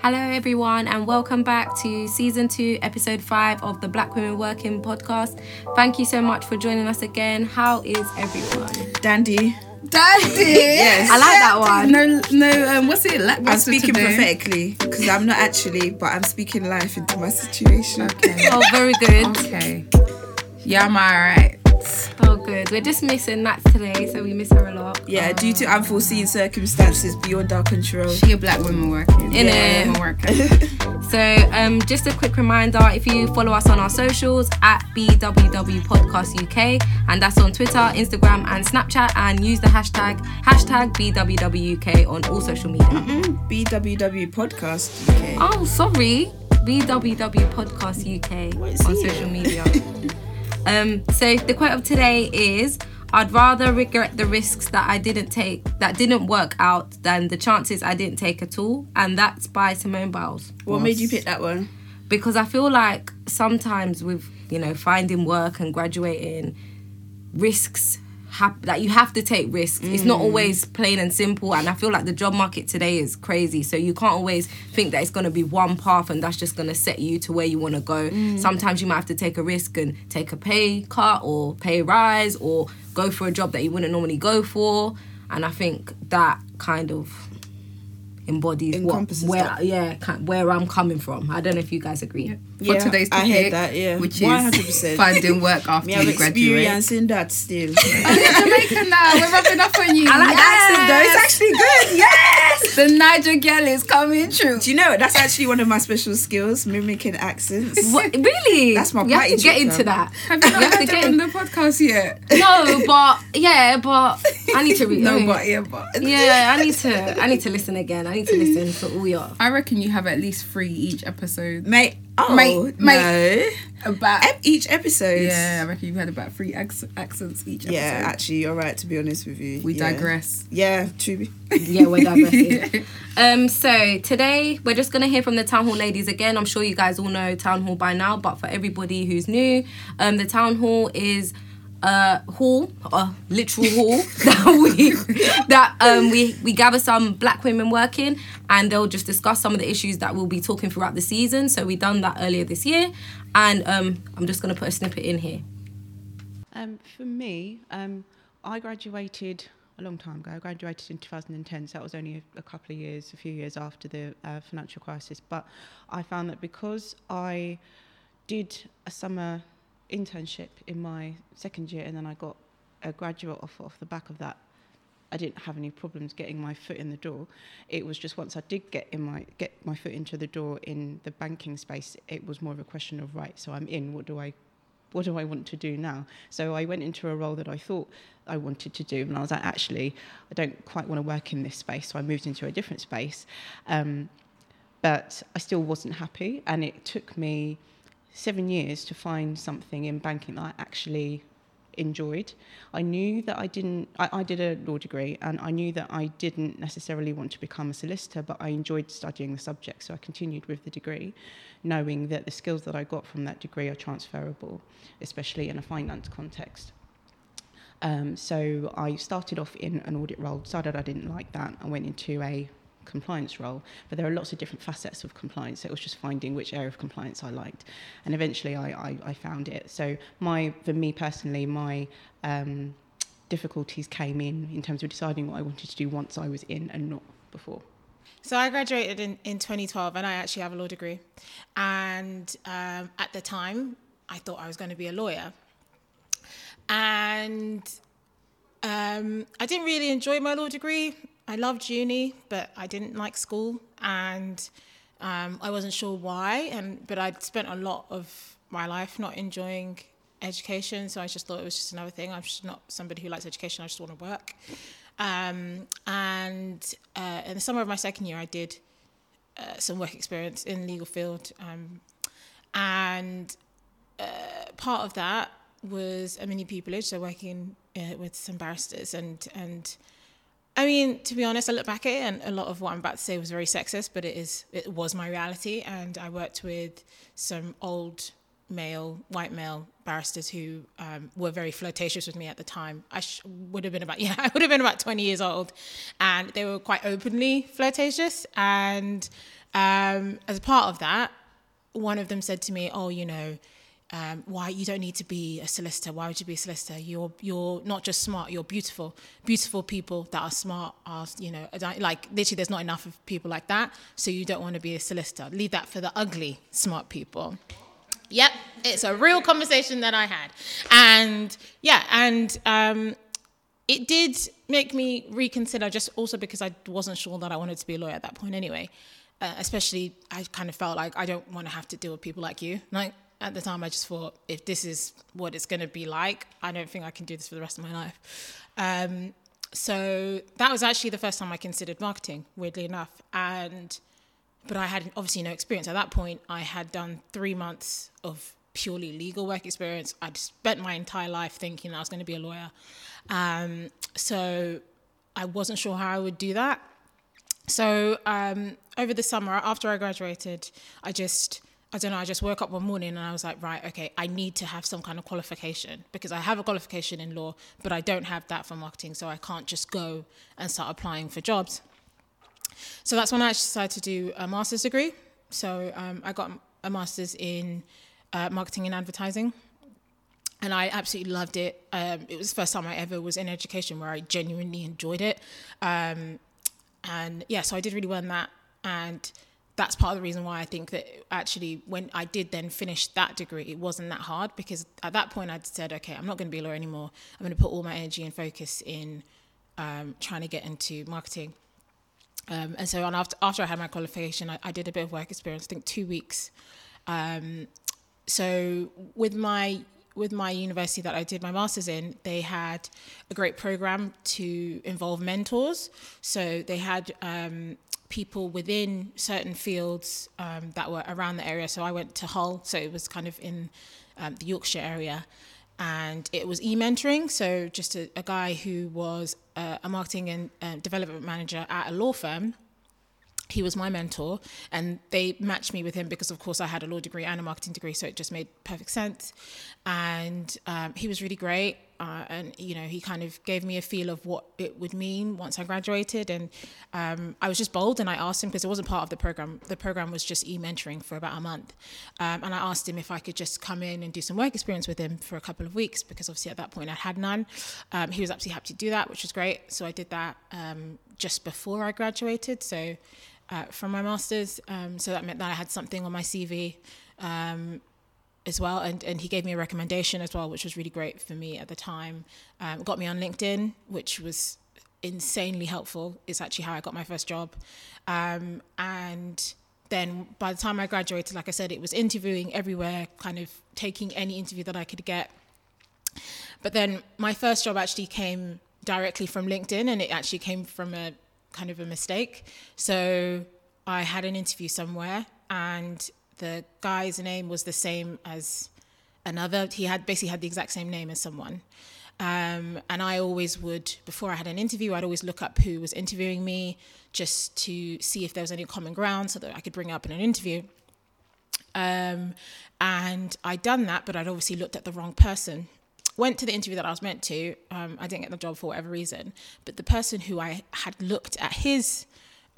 Hello, everyone, and welcome back to season two, episode five of the Black Women Working podcast. Thank you so much for joining us again. How is everyone? Dandy. Dandy. Yes. I like that one. No, no. Um, what's it? Like, I'm speaking prophetically because I'm not actually, but I'm speaking life into my situation. Okay. Oh, very good. okay. Yeah, I'm alright. Good. We're just missing Nat today, so we miss her a lot. Yeah, due to unforeseen circumstances beyond our control. She a black woman working. In yeah, it. woman working. So, um, just a quick reminder if you follow us on our socials at BWW Podcast UK, and that's on Twitter, Instagram, and Snapchat, and use the hashtag hashtag BWWUK on all social media. BWW podcast. Okay. Oh, sorry. BWW Podcast UK on social media. um, so the quote of today is I'd rather regret the risks that I didn't take that didn't work out than the chances I didn't take at all. And that's by Simone Biles. What made you pick that one? Because I feel like sometimes with, you know, finding work and graduating, risks have that you have to take risks. It's not mm. always plain and simple, and I feel like the job market today is crazy. So you can't always think that it's going to be one path and that's just going to set you to where you want to go. Mm. Sometimes you might have to take a risk and take a pay cut or pay rise or go for a job that you wouldn't normally go for. And I think that kind of embodies what, where that. yeah ki- where I'm coming from. I don't know if you guys agree. For Yeah, today's I topic, heard that, yeah. which 100%. is finding work after Me have you graduate. experience in that still. Jamaican now, we're rubbing up on you. I like the accent though. It's actually good. Yes. The Naija girl is coming true. Do you know? That's actually one of my special skills, mimicking accents. What, really? That's my You have to get trick, into fam. that. Have you You not have to heard get it on in- the podcast yet? No, but yeah, but I need to read. No, oh. but yeah, but. yeah, I need to. I need to listen again. I need to listen for all your. I reckon you have at least three each episode. Mate, oh, Mate, no. About. Ep- Each episode. Yeah, I reckon you've had about three acc- accents each episode. Yeah, actually, you're right, to be honest with you. We yeah. digress. Yeah, true. Yeah, we're digressing. um, so today we're just gonna hear from the town hall ladies again. I'm sure you guys all know town hall by now, but for everybody who's new, um, the town hall is a hall, a literal hall that we that um we we gather some black women working, and they'll just discuss some of the issues that we'll be talking throughout the season. So we done that earlier this year, and um, I'm just gonna put a snippet in here. Um, for me, um, I graduated a long time ago. I graduated in 2010, so that was only a, a couple of years, a few years after the uh, financial crisis. But I found that because I did a summer internship in my second year and then I got a graduate offer off the back of that, I didn't have any problems getting my foot in the door. It was just once I did get in my get my foot into the door in the banking space, it was more of a question of right. So I'm in. What do I what do I want to do now? So I went into a role that I thought I wanted to do, and I was like, actually, I don't quite want to work in this space. So I moved into a different space, um, but I still wasn't happy, and it took me seven years to find something in banking that I actually enjoyed. I knew that I didn't, I, I did a law degree and I knew that I didn't necessarily want to become a solicitor, but I enjoyed studying the subject. So I continued with the degree, knowing that the skills that I got from that degree are transferable, especially in a finance context. Um, so I started off in an audit role, decided I didn't like that. I went into a compliance role, but there are lots of different facets of compliance. So it was just finding which area of compliance I liked, and eventually I, I, I found it. So my, for me personally, my um, difficulties came in in terms of deciding what I wanted to do once I was in and not before. So I graduated in, in 2012 and I actually have a law degree. And um, at the time, I thought I was going to be a lawyer. And um, I didn't really enjoy my law degree. I loved uni, but I didn't like school. And um, I wasn't sure why. And But I'd spent a lot of my life not enjoying education. So I just thought it was just another thing. I'm just not somebody who likes education. I just want to work. Um, and uh, in the summer of my second year, I did uh, some work experience in the legal field. Um, and uh, part of that was a mini pupillage, so working uh, with some barristers. And, and I mean, to be honest, I look back at it, and a lot of what I'm about to say was very sexist, but it is it was my reality. And I worked with some old male, white male barristers who um, were very flirtatious with me at the time. I sh- would have been about yeah, I would have been about 20 years old, and they were quite openly flirtatious. And Um, as a part of that, one of them said to me, "Oh, you know, um, why you don't need to be a solicitor? Why would you be a solicitor? You're you're not just smart. You're beautiful. Beautiful people that are smart are you know like literally. There's not enough of people like that, so you don't want to be a solicitor. Leave that for the ugly smart people." Yep, it's a real conversation that I had, and yeah, and um, it did make me reconsider. Just also because I wasn't sure that I wanted to be a lawyer at that point anyway. Uh, especially, I kind of felt like I don't want to have to deal with people like you. Like at the time, I just thought if this is what it's going to be like, I don't think I can do this for the rest of my life. Um, so that was actually the first time I considered marketing, weirdly enough, and but I had obviously no experience. At that point, I had done three months of purely legal work experience. I'd spent my entire life thinking I was going to be a lawyer. Um, so I wasn't sure how I would do that. So um, over the summer, after I graduated, I just, I don't know, I just woke up one morning and I was like, right, okay, I need to have some kind of qualification because I have a qualification in law, but I don't have that for marketing. So I can't just go and start applying for jobs. So that's when I decided to do a master's degree. So um, I got a master's in uh, marketing and advertising. And I absolutely loved it. Um, it was the first time I ever was in education where I genuinely enjoyed it. Um, and yeah, so I did really well in that. And that's part of the reason why I think that actually, when I did then finish that degree, it wasn't that hard because at that point I'd said, okay, I'm not going to be a lawyer anymore. I'm going to put all my energy and focus in um, trying to get into marketing. Um, and so after, after I had my qualification, I, I, did a bit of work experience, I think two weeks. Um, so with my with my university that I did my master's in, they had a great program to involve mentors. So they had um, people within certain fields um, that were around the area. So I went to Hull, so it was kind of in um, the Yorkshire area. And it was e mentoring. So just a, a, guy who was a, a marketing and uh, development manager at a law firm he was my mentor and they matched me with him because of course i had a law degree and a marketing degree so it just made perfect sense. And um, he was really great uh, and you know he kind of gave me a feel of what it would mean once i graduated. And um, i was just bold and i asked him because it wasn't part of the program. The program was just e-mentoring for about a month. Um, and i asked him if i could just come in and do some work experience with him for a couple of weeks because obviously at that point i had none. Um, he was absolutely happy to do that which was great. So i did that um, just before i graduated. So uh, from my master's. Um, so that meant that I had something on my CV um, as well. And, and he gave me a recommendation as well, which was really great for me at the time. Um, got me on LinkedIn, which was insanely helpful. It's actually how I got my first job. Um, and then by the time I graduated, like I said, it was interviewing everywhere, kind of taking any interview that I could get. But then my first job actually came directly from LinkedIn, and it actually came from a kind of a mistake. So I had an interview somewhere, and the guy's name was the same as another. He had basically had the exact same name as someone. Um, and I always would, before I had an interview, I'd always look up who was interviewing me just to see if there was any common ground so that I could bring up in an interview. Um, and I'd done that, but I'd obviously looked at the wrong person went to the interview that I was meant to. Um, I didn't get the job for whatever reason, but the person who I had looked at his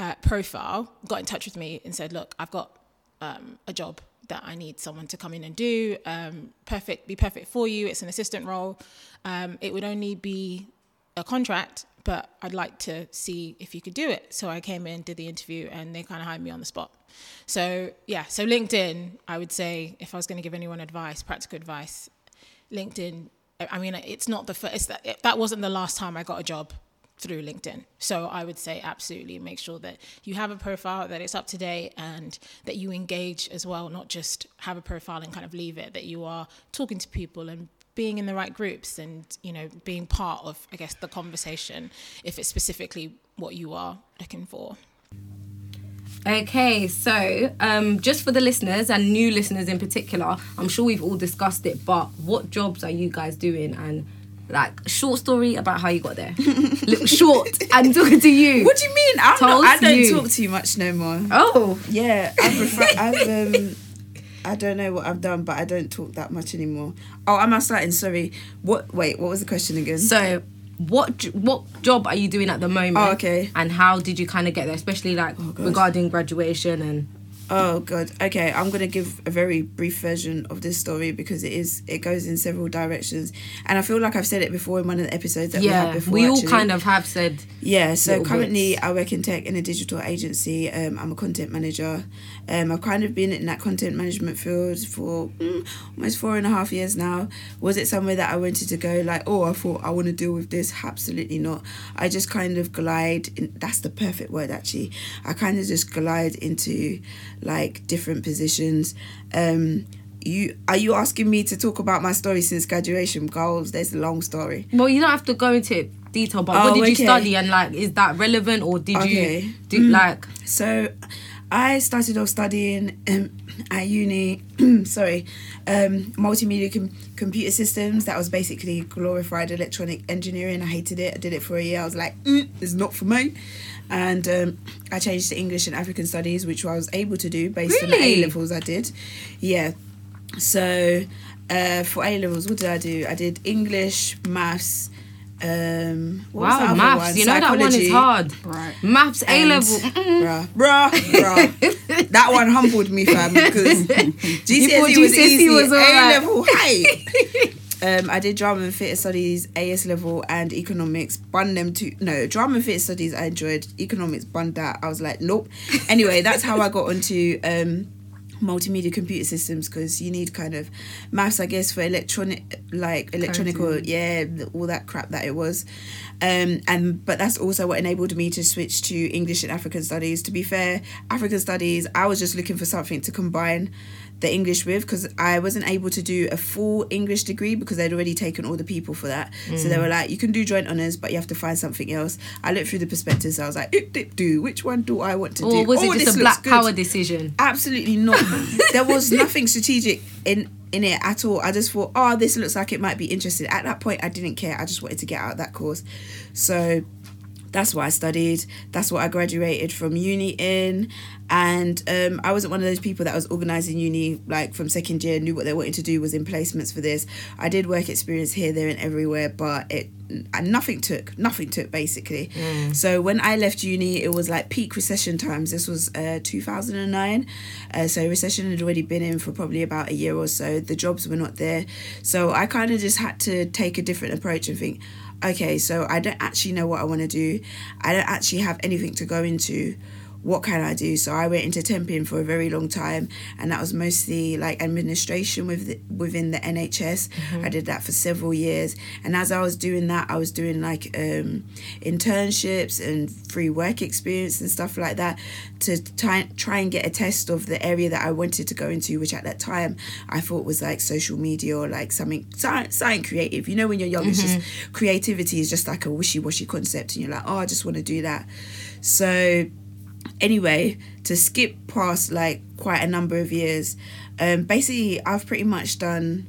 uh, profile got in touch with me and said, "Look, I've got um, a job that I need someone to come in and do. Um, perfect, be perfect for you. It's an assistant role. Um, it would only be a contract, but I'd like to see if you could do it. So I came in, did the interview, and they kind of hired me on the spot. So yeah, so LinkedIn, I would say, if I was going to give anyone advice, practical advice, LinkedIn I mean, it's not the first. That that wasn't the last time I got a job through LinkedIn. So I would say absolutely make sure that you have a profile that it's up to date and that you engage as well, not just have a profile and kind of leave it. That you are talking to people and being in the right groups and you know being part of I guess the conversation if it's specifically what you are looking for. Okay, so um, just for the listeners and new listeners in particular, I'm sure we've all discussed it, but what jobs are you guys doing? And like short story about how you got there. Little short. I'm talking to you. What do you mean? I'm not, I don't you. talk too much no more. Oh, yeah. I've, I've um, I don't know what I've done, but I don't talk that much anymore. Oh, am I starting? Sorry. What? Wait, what was the question again? So what what job are you doing at the moment? Oh, okay. And how did you kind of get there, especially like regarding graduation and Oh god. Okay, I'm gonna give a very brief version of this story because it is it goes in several directions, and I feel like I've said it before in one of the episodes that we had yeah, before. we all actually. kind of have said Yeah, so currently bits. I work in tech in a digital agency. Um, I'm a content manager. Um, I've kind of been in that content management field for mm, almost four and a half years now. Was it somewhere that I wanted to go? Like, oh, I thought I want to deal with this. Absolutely not. I just kind of glide. In, that's the perfect word, actually. I kind of just glide into like different positions. Um, you are you asking me to talk about my story since graduation? Goals. There's a long story. Well, you don't have to go into it detail, but Oh, what did you okay. study and like is that relevant or did Okay. you do like So, I started off studying um, at uni. sorry, um, multimedia com- computer systems. That was basically glorified electronic engineering. I hated it. I did it for a year. I was like, mm, it's not for me. And um, I changed to English and African studies, which I was able to do based on the A levels I did. Yeah. So, uh, for A levels, what did I do? I did English, maths. Um, what wow maths? one? You know that one is hard. Right. Maths A level. Bruh, bruh, bruh. that one humbled me, fam, because GCSE thought was GCSE easy. was A alright. level, hey. Um, I did drama and theatre studies, AS level, and economics. Bun them to no drama and theatre studies. I enjoyed economics. Bun that. I was like, nope. Anyway, that's how I got onto um, multimedia computer systems because you need kind of maths, I guess, for electronic, like electronical, yeah, all that crap that it was. Um, and but that's also what enabled me to switch to English and African studies. To be fair, African studies, I was just looking for something to combine the English with because I wasn't able to do a full English degree because they'd already taken all the people for that. So they mm. were like, you can do joint honours, but you have to find something else. I looked through the prospectus. I was like, "Ip, dip, do which one do I want to Or do? was Oh, it just a black good." power decision? Absolutely not. there was nothing strategic in in it at all. I just thought, oh, this looks like it might be interesting. At that point, I didn't care. I just wanted to get out of that course. So that's what I studied. That's what I graduated from uni in. And um, I wasn't one of those people that was organising uni like from second year, knew what they wanted to do, was in placements for this. I did work experience here, there, and everywhere, but it and nothing took. Nothing took basically. So when I left uni, it was like peak recession times. This was uh, 2009. Uh, so recession had already been in for probably about a year or so. The jobs were not there. So I kind of just had to take a different approach and think, okay, so I don't actually know what I want to do. I don't actually have anything to go into. What can I do? So I went into temping for a very long time, and that was mostly like administration with the, within the NHS. I did that for several years, and as I was doing that, I was doing like um, internships and free work experience and stuff like that to try try and get a test of the area that I wanted to go into, which at that time I thought was like social media or like something something, creative. You know, when you're young, it's just creativity is just like a wishy washy concept, and you're like, oh, I just want to do that. So anyway, to skip past like quite a number of years, um, basically I've pretty much done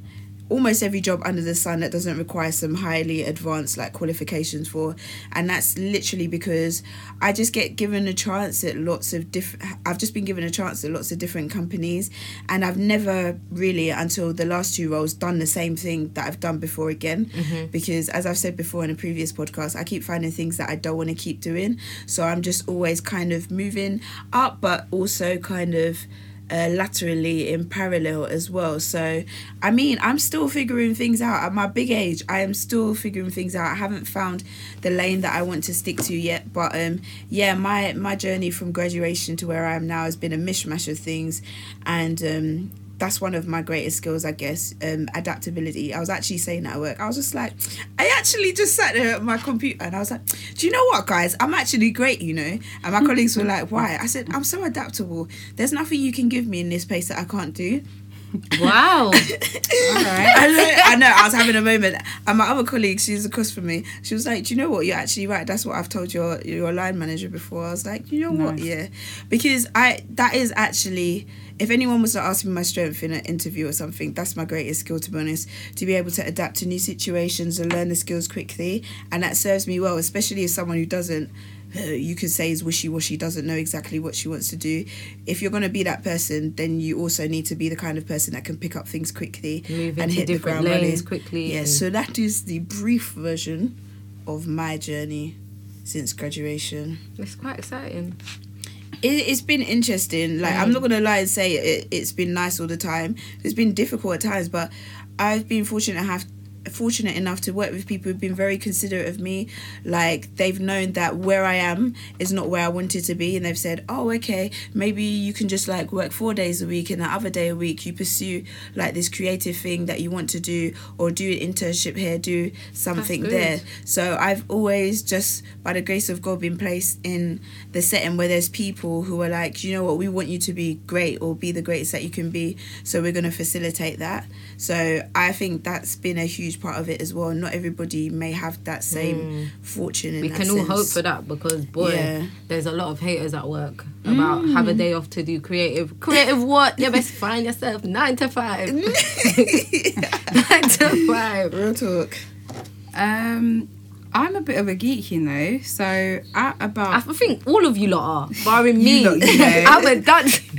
almost every job under the sun that doesn't require some highly advanced like qualifications for. And that's literally because I just get given a chance at lots of different I've just been given a chance at lots of different companies. And I've never really until the last two roles done the same thing that I've done before again. Mm-hmm. Because as I've said before in a previous podcast I keep finding things that I don't want to keep doing. So I'm just always kind of moving up but also kind of uh, laterally in parallel as well. So, I mean, I'm still figuring things out at my big age. I am still figuring things out. I haven't found the lane that I want to stick to yet. But um, yeah, my my journey from graduation to where I am now has been a mishmash of things, and um, that's one of my greatest skills, I guess. Um, adaptability. I was actually saying that at work. I was just like, I actually just sat there at my computer and I was like, do you know what, guys? I'm actually great, you know. And my colleagues were like, why? I said, I'm so adaptable. There's nothing you can give me in this place that I can't do. Wow. I know, I know. I was having a moment, and my other colleague, she's across from me. She was like, "Do you know what? You're actually right. That's what I've told your your line manager before." I was like, "You know what? Yeah," because I that is actually. If anyone was to ask me my strength in an interview or something, that's my greatest skill, to be honest. To be able to adapt to new situations and learn the skills quickly, and that serves me well, especially as someone who doesn't Uh, you could say is wishy-washy doesn't know exactly what she wants to do if you're going to be that person then you also need to be the kind of person that can pick up things quickly Move and hit the different ground running quickly yeah so that is the brief version of my journey since graduation. It's quite exciting. It, it's been interesting. Like I'm not gonna lie and say it, it's been nice all the time. It's been difficult at times, but I've been fortunate to have fortunate enough to work with people who've been very considerate of me like they've known that where i am is not where i wanted to be and they've said oh okay maybe you can just like work four days a week and the other day a week you pursue like this creative thing that you want to do or do an internship here do something there so I've always just, by the grace of God, been placed in the setting where there's people who are like, you know what, we want you to be great or be the greatest that you can be. So we're going to facilitate that. So I think that's been a huge part of it as well. Not everybody may have that same fortune. In Hmm. We that can all hope for that because boy, Yeah. there's a lot of haters at work about have a day off to do creative. Creative what? You best find yourself nine to five. nine to five. Real talk. Um, I'm a bit of a geek, you know. So at about, I think all of you lot are, barring me. lot, you know. I'm a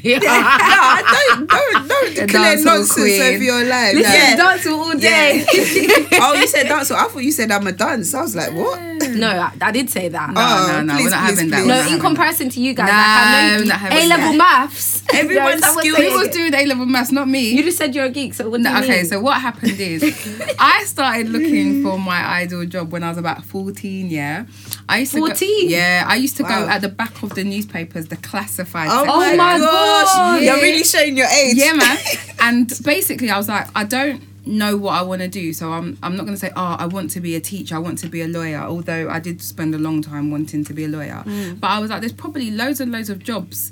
dance. no, don't, don't, don't declare dancehall nonsense queen. over your life. Listen, Yeah. dance all day. oh, you said dance. I thought you said I'm a dance. I was like, what? no, I, I did say that. no, Oh, no, no, please, we're not please, having that. please. we're No, in comparison to you guys, Nah, like I we're know not A level that. maths. Everyone's No, someone skilled. said- Who was doing A level maths? Mm, not me. You just said you're a geek, so what do No, you okay, mean? so what happened is I started looking for my ideal job when I was about 14, yeah. I used to go- 14? yeah, I used to Wow. go at the back of the newspapers, the classified Oh, section. my, oh my gosh. God. You're really showing your age. Yeah, man. and basically, I was like, I don't know what I want to do, so I'm I'm not going to say, oh, I want to be a teacher, I want to be a lawyer. Although I did spend a long time wanting to be a lawyer, mm. but I was like, there's probably loads and loads of jobs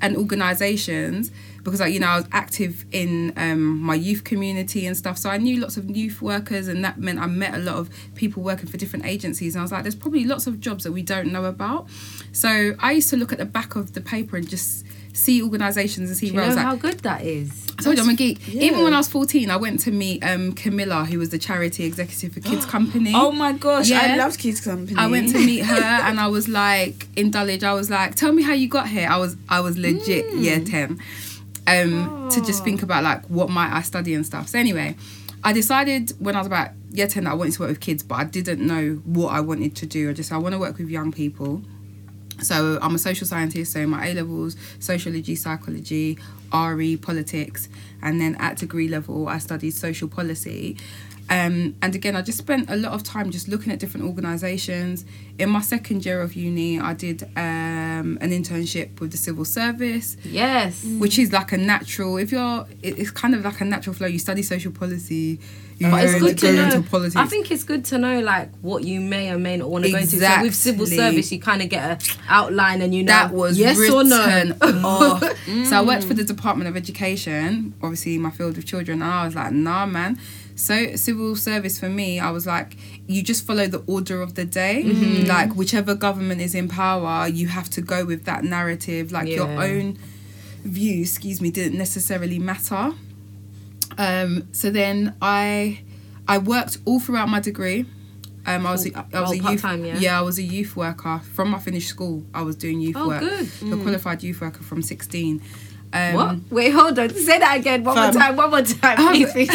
and organizations because like you know I was active in um, my youth community and stuff so I knew lots of youth workers and that meant I met a lot of people working for different agencies and I was like there's probably lots of jobs that we don't know about. So I used to look at the back of the paper and just see organizations and see Do you know how good that is? I told you I'm a geek. Even when I was 14, I went to meet um, Camilla, who was the charity executive for Kids Company. Oh my gosh, yeah. I Yeah. loved Kids Company. I went to meet her and I was like in Dulwich. I was like, "Tell me how you got here." I was I was legit year ten, um, to just think about like what might I study and stuff. So anyway, I decided when I was about year ten that I wanted to work with kids, but I didn't know what I wanted to do. I just I want to work with young people. So I'm a social scientist. So my A levels, sociology, psychology, RE, politics, and then at degree level I studied social policy. Um, and again, I just spent a lot of time just looking at different organisations. In my second year of uni, I did um, an internship with the civil service, Yes. which is like a natural. If you're, it's kind of like a natural flow. You study social policy, you But it's good to know. into politics. I think it's good to know like what you may or may not want to go into. So with civil service, you kind of get a outline and you know that was yes written or no. off. So I worked for the Department of Education, obviously my field of children, and I was like, nah, man. So civil service for me, I was like, you just follow the order of the day. Mm-hmm. Like whichever government is in power, you have to go with that narrative. Like your own view, excuse me, didn't necessarily matter. Um, so then I I worked all throughout my degree. Um, I was a, I was Oh, a youth part-time, yeah? I was a youth worker from my finished school. I was doing youth Oh, work. good. A qualified youth worker from sixteen. Um, What? Wait, hold on. Say that again. One more time. One more time.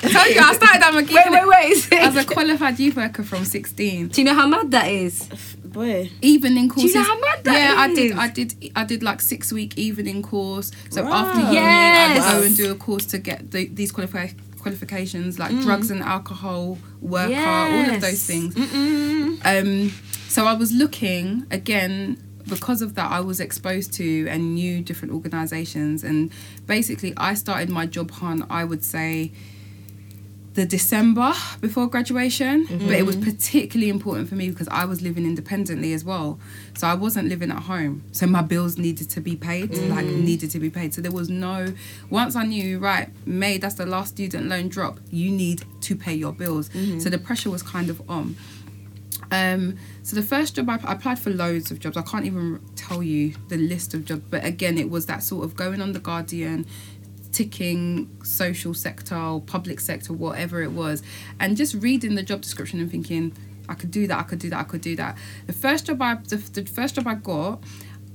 Please, please. I told you I started. I'm a geek. wait, wait, wait. As a qualified youth worker from sixteen, Do you know how mad that is? Boy. evening courses. Do you know how mad that yeah, I did. I did. I did like six week evening course. So Wow. after uni, Yes. I'd go and do a course to get the, these qualifi- qualifications like drugs and alcohol worker, all of those Yes. things. Um, so I was looking again because of that. I was exposed to and knew different organisations, and basically I started my job hunt. I would say the December before graduation, but it was mm-hmm. particularly important for me because I was living independently as well. So I wasn't living at home. So my bills needed to be paid, like mm. needed to be paid. So there was no once I knew, right, May, that's the last student loan drop. You need to pay your bills. Mm-hmm. So the pressure was kind of on. Um, so the first job I, I applied for loads of jobs. I can't even tell you the list of jobs, but again, it was that sort of going on the Guardian, ticking social sector, or public sector, whatever it was, and just reading the job description and thinking, I could do that, I could do that, I could do that. The first job I, the, the first job I got,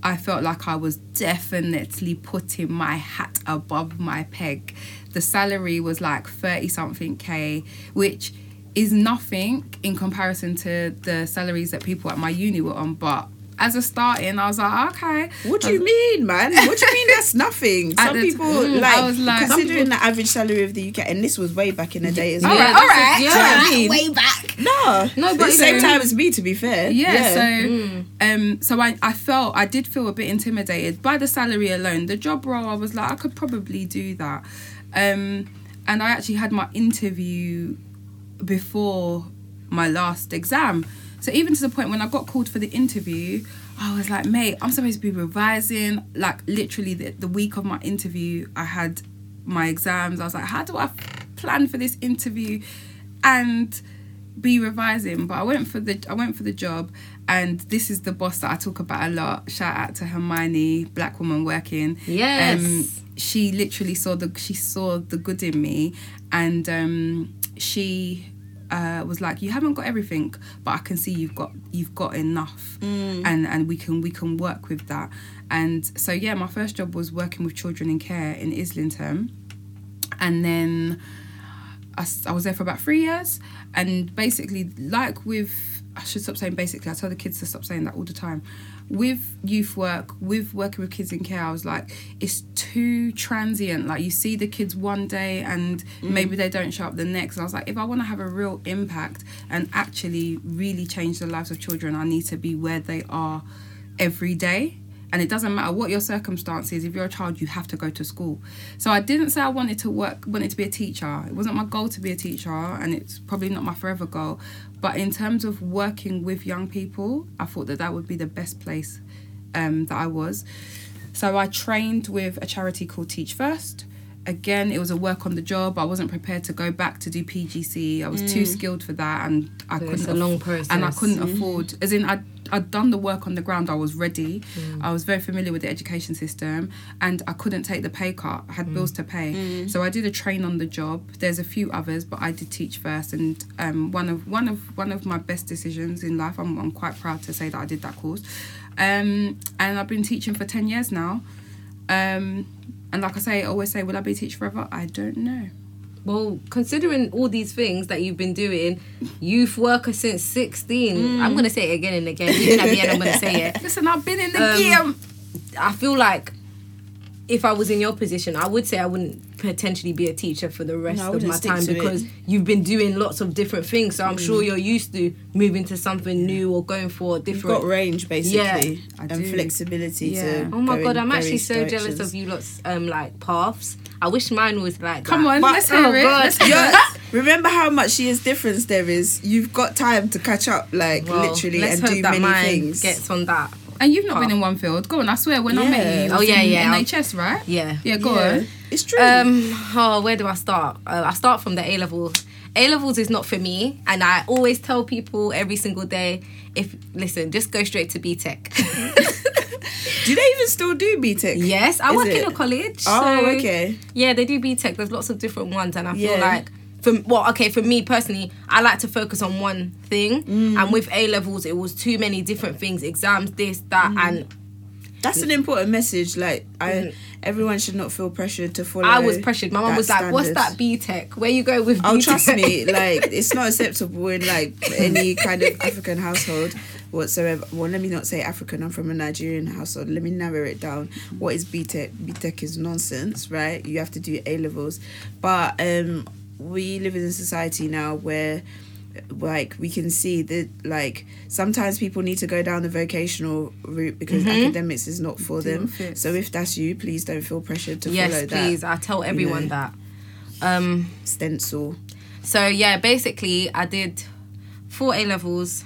I felt like I was definitely putting my hat above my peg. The salary was like 30 something K, which is nothing in comparison to the salaries that people at my uni were on. But as a starting, I was like, okay. What do you mean, man? What do you mean that's nothing? Some the- people Mm, like, was like- considering the average salary of the UK, and this was way back in the day as well. All right, Yeah, all that's right. it, yeah. Do you know what I mean? Way back. No, No, no, but the same time as me. To be fair, Yeah, so Mm. um so I, I felt I did feel a bit intimidated by the salary alone. The job role I was like I could probably do that. Um and I actually had my interview before my last exam. So even to the point when I got called for the interview, I was like, mate, I'm supposed to be revising. Like literally the, the week of my interview, I had my exams. I was like, how do I plan for this interview and be revising? But I went for the I went for the job and this is the boss that I talk about a lot. Shout out to Hermione, black woman working. Yes. she literally saw the she saw the good in me and um she uh, was like, "You haven't got everything, but I can see you've got you've got enough, and and we can we can work with that." And so yeah, my first job was working with children in care in Islington, and then I, I was there for about three years, and basically, like with I should stop saying basically. I tell the kids to stop saying that all the time. With youth work, with working with kids in care, I was like, it's too transient. Like you see the kids one day and mm-hmm. maybe they don't show up the next. And I was like, if I want to have a real impact and actually really change the lives of children, I need to be where they are every day. And it doesn't matter what your circumstances. If you're a child, you have to go to school. So I didn't say I wanted to work, wanted to be a teacher. It wasn't my goal to be a teacher, and it's probably not my forever goal. But in terms of working with young people, I thought that that would be the best place um, that I was. So I trained with a charity called Teach First. Again, it was a work on the job. I wasn't prepared to go back to do PGC. I was too skilled for that, and I So couldn't. it's a long and I couldn't afford. As in, I I'd done the work on the ground. I was ready. I was very familiar with the education system, and I couldn't take the pay cut. I had bills to pay, so I did a train on the job. There's a few others, but I did teach first, and um, one of one of one of my best decisions in life. I'm I'm quite proud to say that I did that course, um, and I've been teaching for ten years now. Um, and like I say, I always say, will I be a teacher forever? I don't know. Well, considering all these things that you've been doing, youth worker since 16, I'm going to say it again and again. Even at the end, I'm going to say it. Listen, I've been in the Um, game. I feel like if I was in your position, I would say I wouldn't potentially be a teacher for the rest No, of my time to it. because you've been doing lots of different things. So I'm sure you're used to moving to something new or going for You've different. got range basically Yeah, I and do. flexibility Yeah. to. Oh my go god, I'm actually various so jealous of you lot's um like paths. I wish mine was like Come that. on, But- let's hear oh it. God. Let's Yeah, remember how much years difference there is. You've got time to catch up, like Well, literally, let's and hope do that many mine things. gets on that. And you've not Oh. been in one field. Go on, I swear, when I met Yeah. you, it Oh, was yeah, in yeah. NHS, right? Yeah. Yeah, go Yeah, on. It's true. Um, oh, where do I start? Uh, I start from the A level. A levels is not for me, and I always tell people every single day, if listen, just go straight to BTEC. do they even still do BTEC? yes, I Is work in a college. Oh, so, okay. Yeah, they do BTEC. There's lots of different ones, and I feel Yeah. like. For, well, okay, for me personally, I like to focus on one thing, Mm. and with A levels, it was too many different things, exams, this, that, Mm. and That's an important message. Like, I, Mm. everyone should not feel pressured to follow. I was pressured. My mum that was like, "What's that BTEC? Where you go with?" Oh, BTEC? trust me, like it's not acceptable in like any kind of African household whatsoever. Well, let me not say African. I'm from a Nigerian household. Let me narrow it down. What is BTEC? B Tech is nonsense, right? You have to do A levels, but um, we live in a society now where like we can see that like sometimes people need to go down the vocational route because Mm-hmm. academics is not for them so if that's you please don't feel pressured to yes, follow please. that please I tell everyone know. that. Um. stencil So yeah, basically, I did four A levels,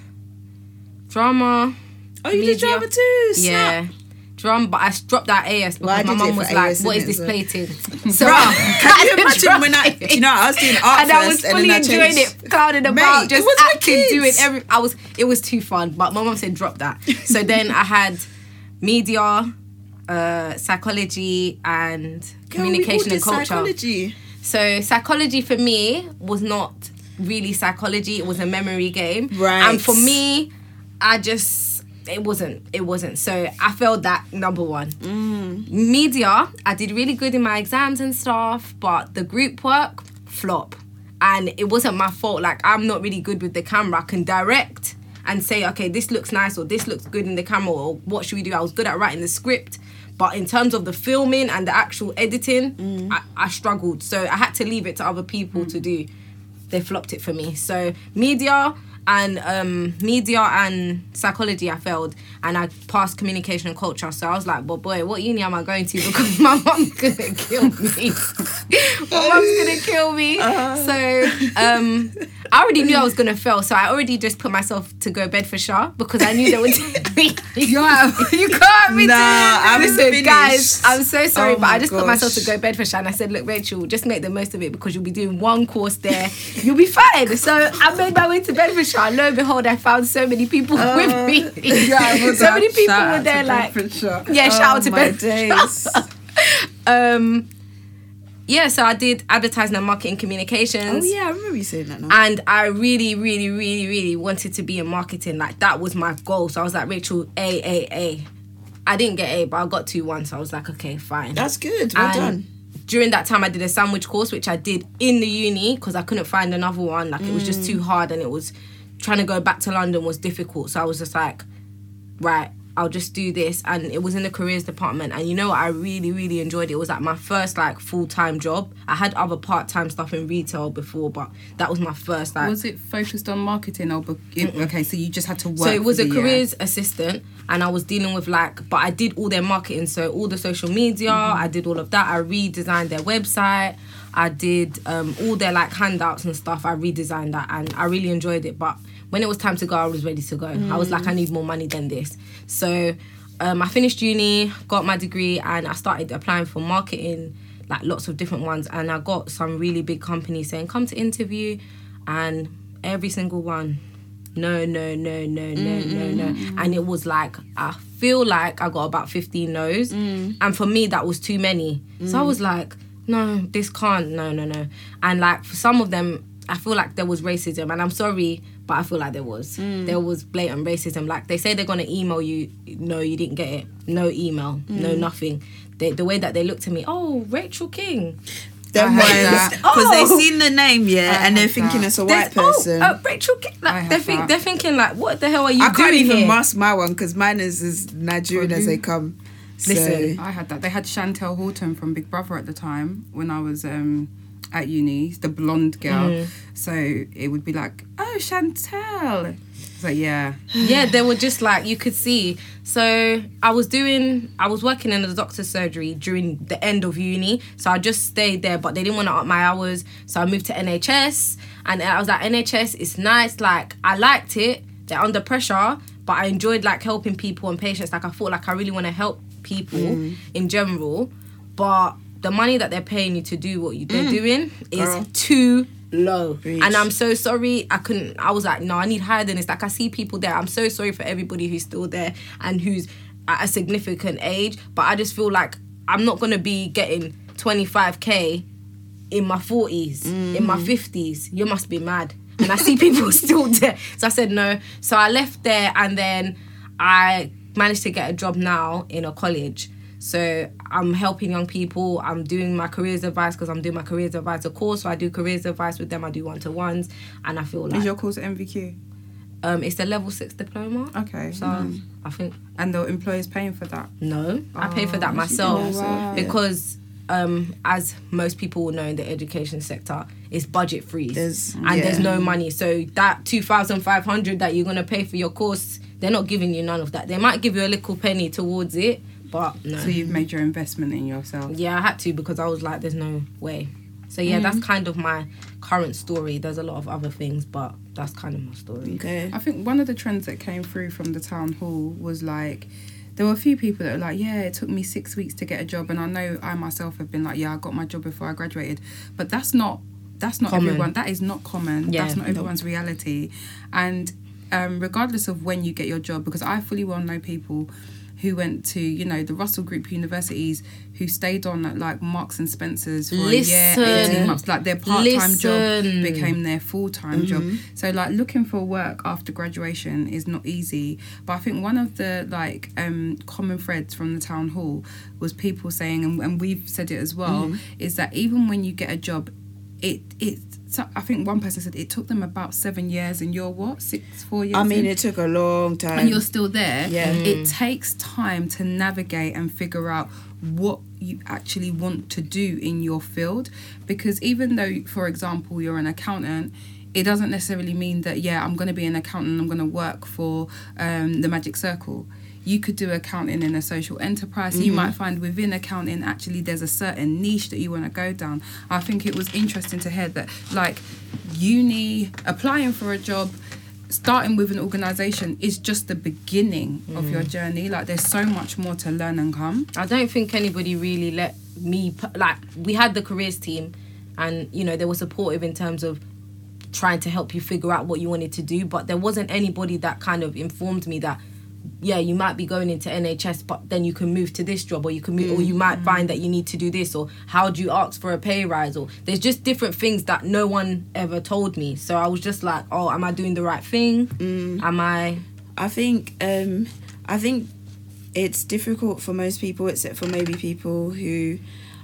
drama. oh you Media. did drama too Snap. Yeah, drum. But I dropped that AS because Well, my mum was for like, "What is this so- plating?" So Bruh, can you imagine when I, you know, I was doing art and I was fully enjoying it, clouded about, just acting, doing every. I was. It was too fun, but my mum said drop that. So then I had media, uh, psychology, and Girl, communication and culture. Psychology. So psychology for me was not really psychology. It was a memory game. Right. And for me, I just it wasn't. It wasn't. So I failed that number one. Mm. Media, I did really good in my exams and stuff, but the group work flop. and it wasn't my fault. Like I'm not really good with the camera. I can direct and say, okay, this looks nice or this looks good in the camera or what should we do? I was good at writing the script. But in terms of the filming and the actual editing, I, I struggled. So I had to leave it to other people to do. They flopped it for me. So media and um, media and psychology, I failed, and I passed communication and culture. So I was like, "Well, boy, what uni am I going to? Because my mom's gonna kill me. my mom's gonna kill me." So um, I already knew I was gonna fail. So I already just put myself to go bed for Bedfordshire because I knew they would take me. You're you can't be Nah, I'm Listen, finished. guys, I'm so sorry, Oh but I just put myself to go bed for Bedfordshire and I said, look, Rachel, just make the most of it because you'll be doing one course there. You'll be fine. So I made my way to Bedfordshire. And lo and behold, I found so many people with me. so many people were there, like, yeah, shout out to Oh, my Bedfordshire. days. Um, yeah, so I did advertising and marketing communications. Oh yeah, I remember you saying that now. And I really, really, really, really wanted to be in marketing. Like that was my goal. So I was like, Rachel, A, A, A. I didn't get A, but I got two one. So I was like, okay, fine. That's good. Well And done. During that time, I did a sandwich course, which I did in the uni because I couldn't find another one. Like it was just Mm. too hard, and it was trying to go back to London was difficult. So I was just like, right, I'll just do this. And it was in the careers department. And you know what? I really, really enjoyed it. It was like my first like full time job. I had other part time stuff in retail before, but that was my first like. Was it focused on marketing or? be- Okay, so you just had to work. so it was a the year. careers assistant and i was dealing with like but i did all their marketing so all the social media Mm-hmm. i did all of that i redesigned their website i did um, all their like handouts and stuff i redesigned that and i really enjoyed it but when it was time to go i was ready to go i was like i mm. need more money than this so um, i finished uni got my degree and i started applying for marketing like lots of different ones and i got some really big companies saying come to interview and every single one no, no, no, no, no, no, no. Mm, mm, and it was like, I feel like I got about 15 no's. And for me, that was too many. So I was like, no, this can't, no, no, no. And like, for some of them, I feel like there was racism. And I'm sorry, but I feel like there was. There was blatant racism. Like, they say they're going to email you. No, you didn't get it. No email. No, nothing. They, the way that they looked at me, oh, Rachel King. Them I ones, that. because Oh. they've seen the name, yeah, I and they're thinking that. it's a There's- white person. Oh, uh, Rachel King. Like, they're, think, they're thinking, like, what the hell are you I can't even here? mask my one because mine is as Nigerian as they come. So, Listen. I had that. They had Chantelle Houghton from Big Brother at the time when I was um, at uni, the blonde girl. Mm. So it would be like, oh, Chantelle. It's like, yeah. yeah, they were just like you could see. So I was doing, I was working in a doctor's surgery during the end of uni. So I just stayed there, but they didn't want to up my hours. So I moved to NHS, and I was like, NHS is nice. Like I liked it. They're under pressure, but I enjoyed like helping people and patients. Like I thought, like I really want to help people in general, but the money that they're paying you to do what you, they're mm. doing is Girl. too low. Preach. And I'm so sorry. I couldn't. I was like, no, I need higher than this. Like I see people there. I'm so sorry for everybody who's still there and who's at a significant age. But I just feel like I'm not gonna be getting 25k in my 40s, in my mm. 50s. You must be mad. And I see people still there. So I said no. So I left there and then I managed to get a job now in a college. So I'm helping young people. I'm doing my careers advice because I'm doing my careers advisor course. So I do careers advice with them. I do one to ones, and I feel like Is your course NVQ? um, it's a level six diploma. Okay. So I think And the employer's paying for that. no, I pay for that Oh, myself right. because um, as most people will know in the education sector, it's budget freeze There's- and there's no money. So that two thousand five hundred that you're gonna pay for your course, they're not giving you none of that. They might give you a little penny towards it, but no. So you've made your investment in yourself. Yeah, I had to because I was like, there's no way. So yeah, that's kind of my current story. There's a lot of other things, but that's kind of my story. okay. I think one of the trends that came through from the town hall was like there were a few people that were like, yeah, it took me six weeks to get a job, and I know I myself have been like, yeah, I got my job before I graduated, but that's not that's not Common. everyone. That is not common. Yeah, that's not no. everyone's reality, and um, regardless of when you get your job, because I fully well know people who went to you know the Russell Group universities who stayed on at like Marks and Spencers for a year, eighteen months, like their part time job became their full time job. So like looking for work after graduation is not easy. But I think one of the like um, common threads from the town hall was people saying, and, and we've said it as well, is that even when you get a job it it. So I think one person said it took them about seven years, and you're what six, four years. I mean, in? it took a long time. and you're still there. Yeah. It takes time to navigate and figure out what you actually want to do in your field, because even though, for example, you're an accountant. It doesn't necessarily mean that yeah I'm going to be an accountant. I'm going to work for um, the Magic Circle you could do accounting in a social enterprise. You mm-hmm. might find within accounting actually there's a certain niche that you want to go down. I think it was interesting to hear that like uni applying for a job starting with an organization is just the beginning of your mm-hmm. journey like there's so much more to learn and come I don't think anybody really let me like we had the careers team and you know they were supportive in terms of trying to help you figure out what you wanted to do but there wasn't anybody that kind of informed me that yeah you might be going into NHS but then you can move to this job or you can move or you might find that you need to do this or how do you ask for a pay rise or there's just different things that no one ever told me. So I was just like oh am I doing the right thing? Am I I think um I think it's difficult for most people except for maybe people who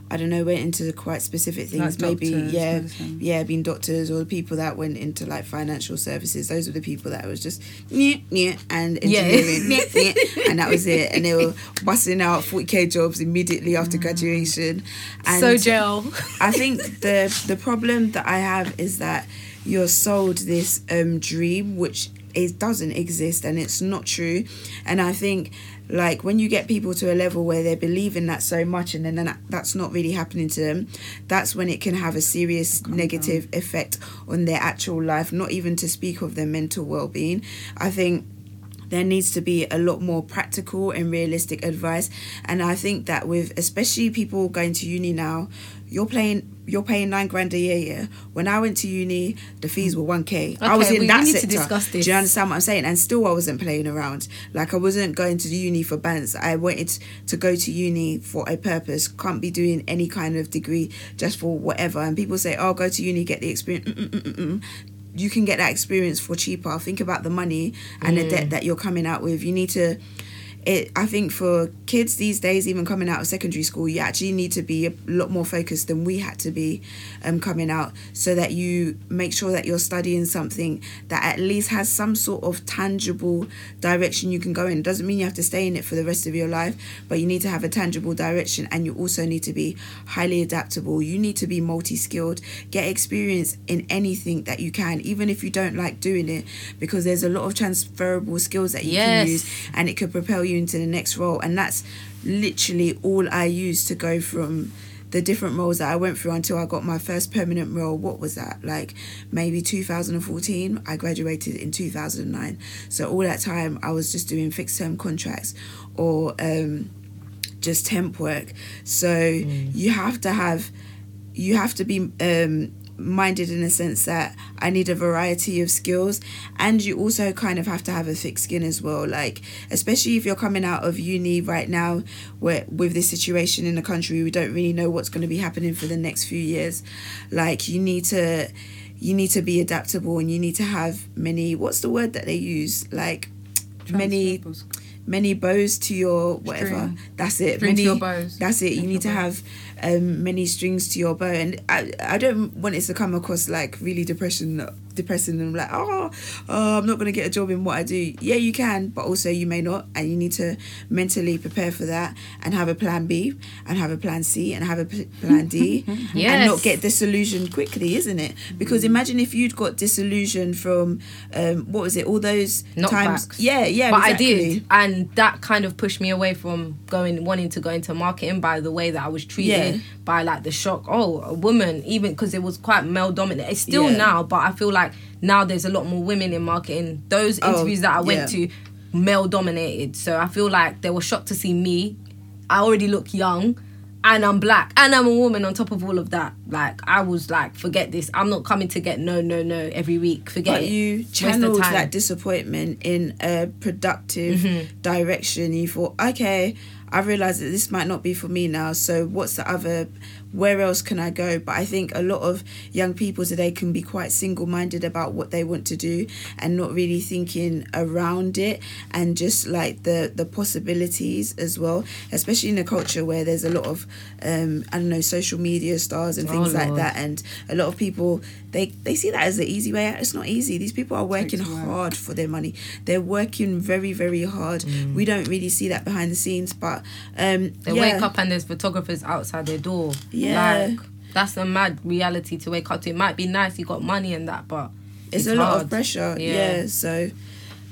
I don't know went into quite specific things Like maybe doctors, yeah medicine. yeah being doctors or the people that went into like financial services those were the people that was just yeah yeah and engineering yeah, yeah, and that was it. And they were busting out 40k jobs immediately after graduation. And so gel. I think the the problem that I have is that you're sold this um dream which it doesn't exist and it's not true. And I think like when you get people to a level where they believe in that so much and then that, that's not really happening to them that's when it can have a serious negative effect on their actual life not even to speak of their mental well-being. I think there needs to be a lot more practical and realistic advice. And i think that with especially people going to uni now you're paying you're paying nine grand a year yeah? When i went to uni the fees were 1k i was Okay, in we that need to sector. discuss this. do you understand what i'm saying? And still i wasn't playing around. Like i wasn't going to uni for bands. I wanted to go to uni for a purpose. Can't be doing any kind of degree just for whatever. And people say oh go to uni get the experience. Mm-mm-mm-mm you can get that experience for cheaper. Think about the money and the debt mm. that you're coming out with. You need to. It, I think for kids these days, even coming out of secondary school, you actually need to be a lot more focused than we had to be um, coming out, so that you make sure that you're studying something that at least has some sort of tangible direction you can go in. it Doesn't mean you have to stay in it for the rest of your life, but you need to have a tangible direction, and you also need to be highly adaptable. You need to be multi-skilled, get experience in anything that you can, even if you don't like doing it, because there's a lot of transferable skills that you Yes. can use, and it could propel you into the next role. And that's literally all I used to go from the different roles that I went through until I got my first permanent role. What was that? Like maybe 2014. I graduated in 2009. So all that time I was just doing fixed term contracts or um just temp work. So you have to have you have to be um minded in a sense that I need a variety of skills and you also kind of have to have a thick skin as well like especially if you're coming out of uni right now where with this situation in the country we don't really know what's going to be happening for the next few years like you need to you need to be adaptable and you need to have many what's the word that they use like many many bows to your whatever. String. That's it. String many, bows. That's it. You String need to have um, many strings to your bow, and I I don't want it to come across like really depression depressing and like oh, oh I'm not gonna get a job in what I do. Yeah, you can, but also you may not, and you need to mentally prepare for that and have a plan B and have a plan C and have a p- plan D and not get disillusioned quickly, isn't it? Because imagine if you'd got disillusioned from um, what was it? All those times. Knockbacks. Yeah, yeah. but exactly. I did, and that kind of pushed me away from going, wanting to go into marketing by the way that I was treated Yeah. by like the shock. Oh, a woman, even because it was quite male dominant. It's still Yeah. now, but I feel like now there's a lot more women in marketing. Those Oh, interviews that I went yeah. to, male dominated. So I feel like they were shocked to see me. I already look young. And I'm black, and I'm a woman. On top of all of that, like I was like, forget this. I'm not coming to get no, no, no every week. Forget but it. you channeled that disappointment in a productive Mm-hmm. direction. You thought, okay, I realized that this might not be for me now. So what's the other? Where else can I go? But I think a lot of young people today can be quite single-minded about what they want to do and not really thinking around it and just like the the possibilities as well. Especially in a culture where there's a lot of um, I don't know social media stars and things Oh, like that, and a lot of people they they see that as the easy way out. It's not easy. These people are working hard for their money. They're working very very hard. We don't really see that behind the scenes, but um, They yeah. wake up and there's photographers outside their door. Yeah. Like, that's a mad reality to wake up to. It might be nice you got money and that, but it's, a lot of pressure. Yeah. Yeah. So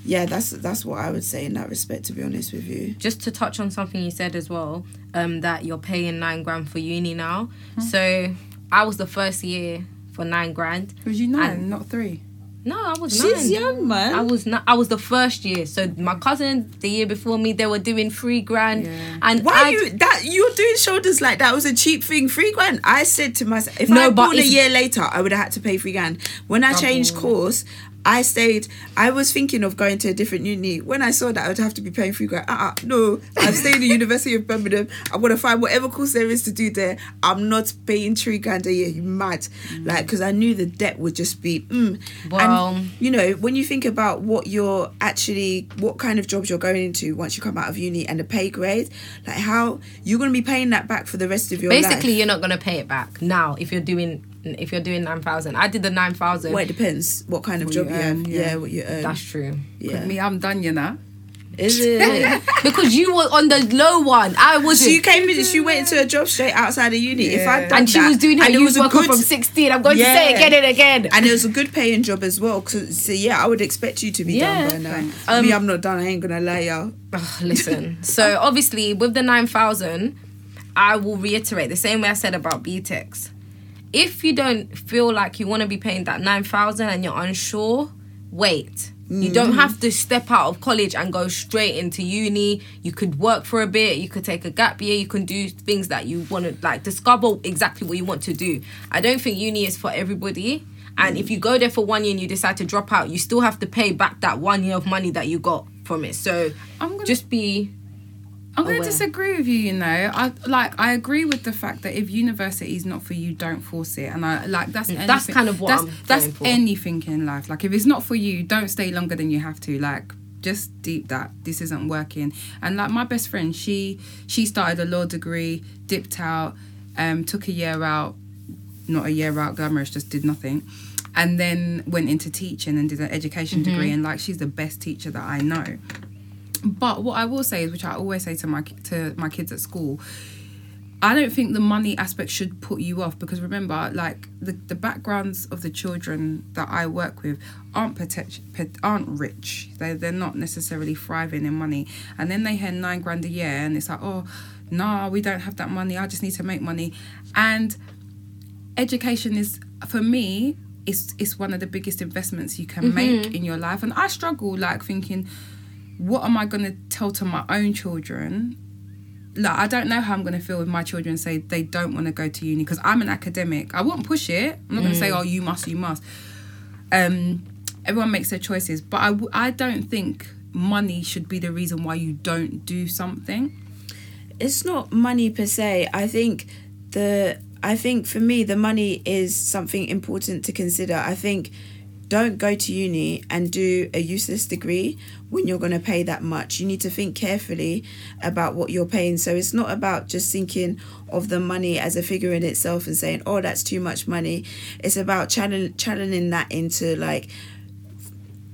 yeah, that's that's what I would say in that respect. To be honest with you. just to touch on something you said as well, um, that you're paying nine grand for uni now. So I was the first year for nine grand. Was you nine, not three? No, I was She's nine. young, man. I was not. I was the first year. So my cousin, the year before me, they were doing three grand, Yeah. and Why I, you that you're doing shoulders like that was a cheap thing, three grand. I said to myself, if No, I born a year later, I would have had to pay three grand. When I changed course, I stayed. I was thinking of going to a different uni. When I saw that I would have to be paying three grand, uh, uh no, I'm staying at the University of Birmingham. I'm gonna find whatever course there is to do there. I'm not paying three grand a year. You mad? Like, because I knew the debt would just be. Mm. Well- and you know, when you think about what you're actually, what kind of jobs you're going into once you come out of uni and the pay grade, like how you're going to be paying that back for the rest of your life. basically life. you're not gonna pay it back now if you're doing if you're doing nine thousand. I did the nine thousand. Well, it depends what kind of What job you you, earn, have. yeah. Yeah. what you earn. That's true. yeah. Me, I'm done, you know. Is it? because you were on the low one. I wasn't. she came in. She went into a job straight outside of uni. If I'd Yeah. done and she that, was doing her and it youth was worker good- from 16. I'm going to say it again and again. and it was a good paying job as well. 'cause- so yeah, I would expect you to be Yeah. done by now. Um, Me, I'm not done. I ain't gonna lie, y'all. Ugh, listen. So obviously with the 9,000, I will reiterate the same way I said about BTECs. If you don't feel like you want to be paying that 9,000 and you're unsure, wait. You don't mm. have to step out of college and go straight into uni. You could work for a bit, you could take a gap year, you can do things that you want to like discover exactly what you want to do. I don't think uni is for everybody. And if you go there for one year and you decide to drop out, you still have to pay back that one year of money that you got from it. So I'm gonna just be I'm going to disagree with you. You know, I like I agree with the fact that if university is not for you, don't force it. And I like that's That's kind of what that's, I'm that's for. anything in life. Like if it's not for you, don't stay longer than you have to. Like just deep that this isn't working. And like my best friend, she she started a law degree, dipped out, um, took a year out, not a year out, glamorous, just did nothing. And then went into teaching and did an education Mm-hmm. degree, and like she's the best teacher that I know. But what I will say is, which I always say to my to my kids at school, I don't think the money aspect should put you off because remember, like the, the backgrounds of the children that I work with aren't protect, aren't rich. They they're not necessarily thriving in money, and then they hear nine grand a year, and it's like, oh, no, we don't have that money. I just need to make money, and education is for me. It's, it's one of the biggest investments you can mm-hmm. make in your life and i struggle like thinking what am I going to tell to my own children? Like, I don't know how I'm going to feel if my children say they don't want to go to uni because I'm an academic. I won't push it. I'm not going to say, oh, you must, you must. Um, everyone makes their choices, but I, w- I don't think money should be the reason why you don't do something. it's not money per se. I think the I think for me the money is something important to consider. I think don't go to uni and do a useless degree when you're going to pay that much. You need to think carefully about what you're paying. So it's not about just thinking of the money as a figure in itself and saying, "Oh, that's too much money." It's about channeling channeling that into like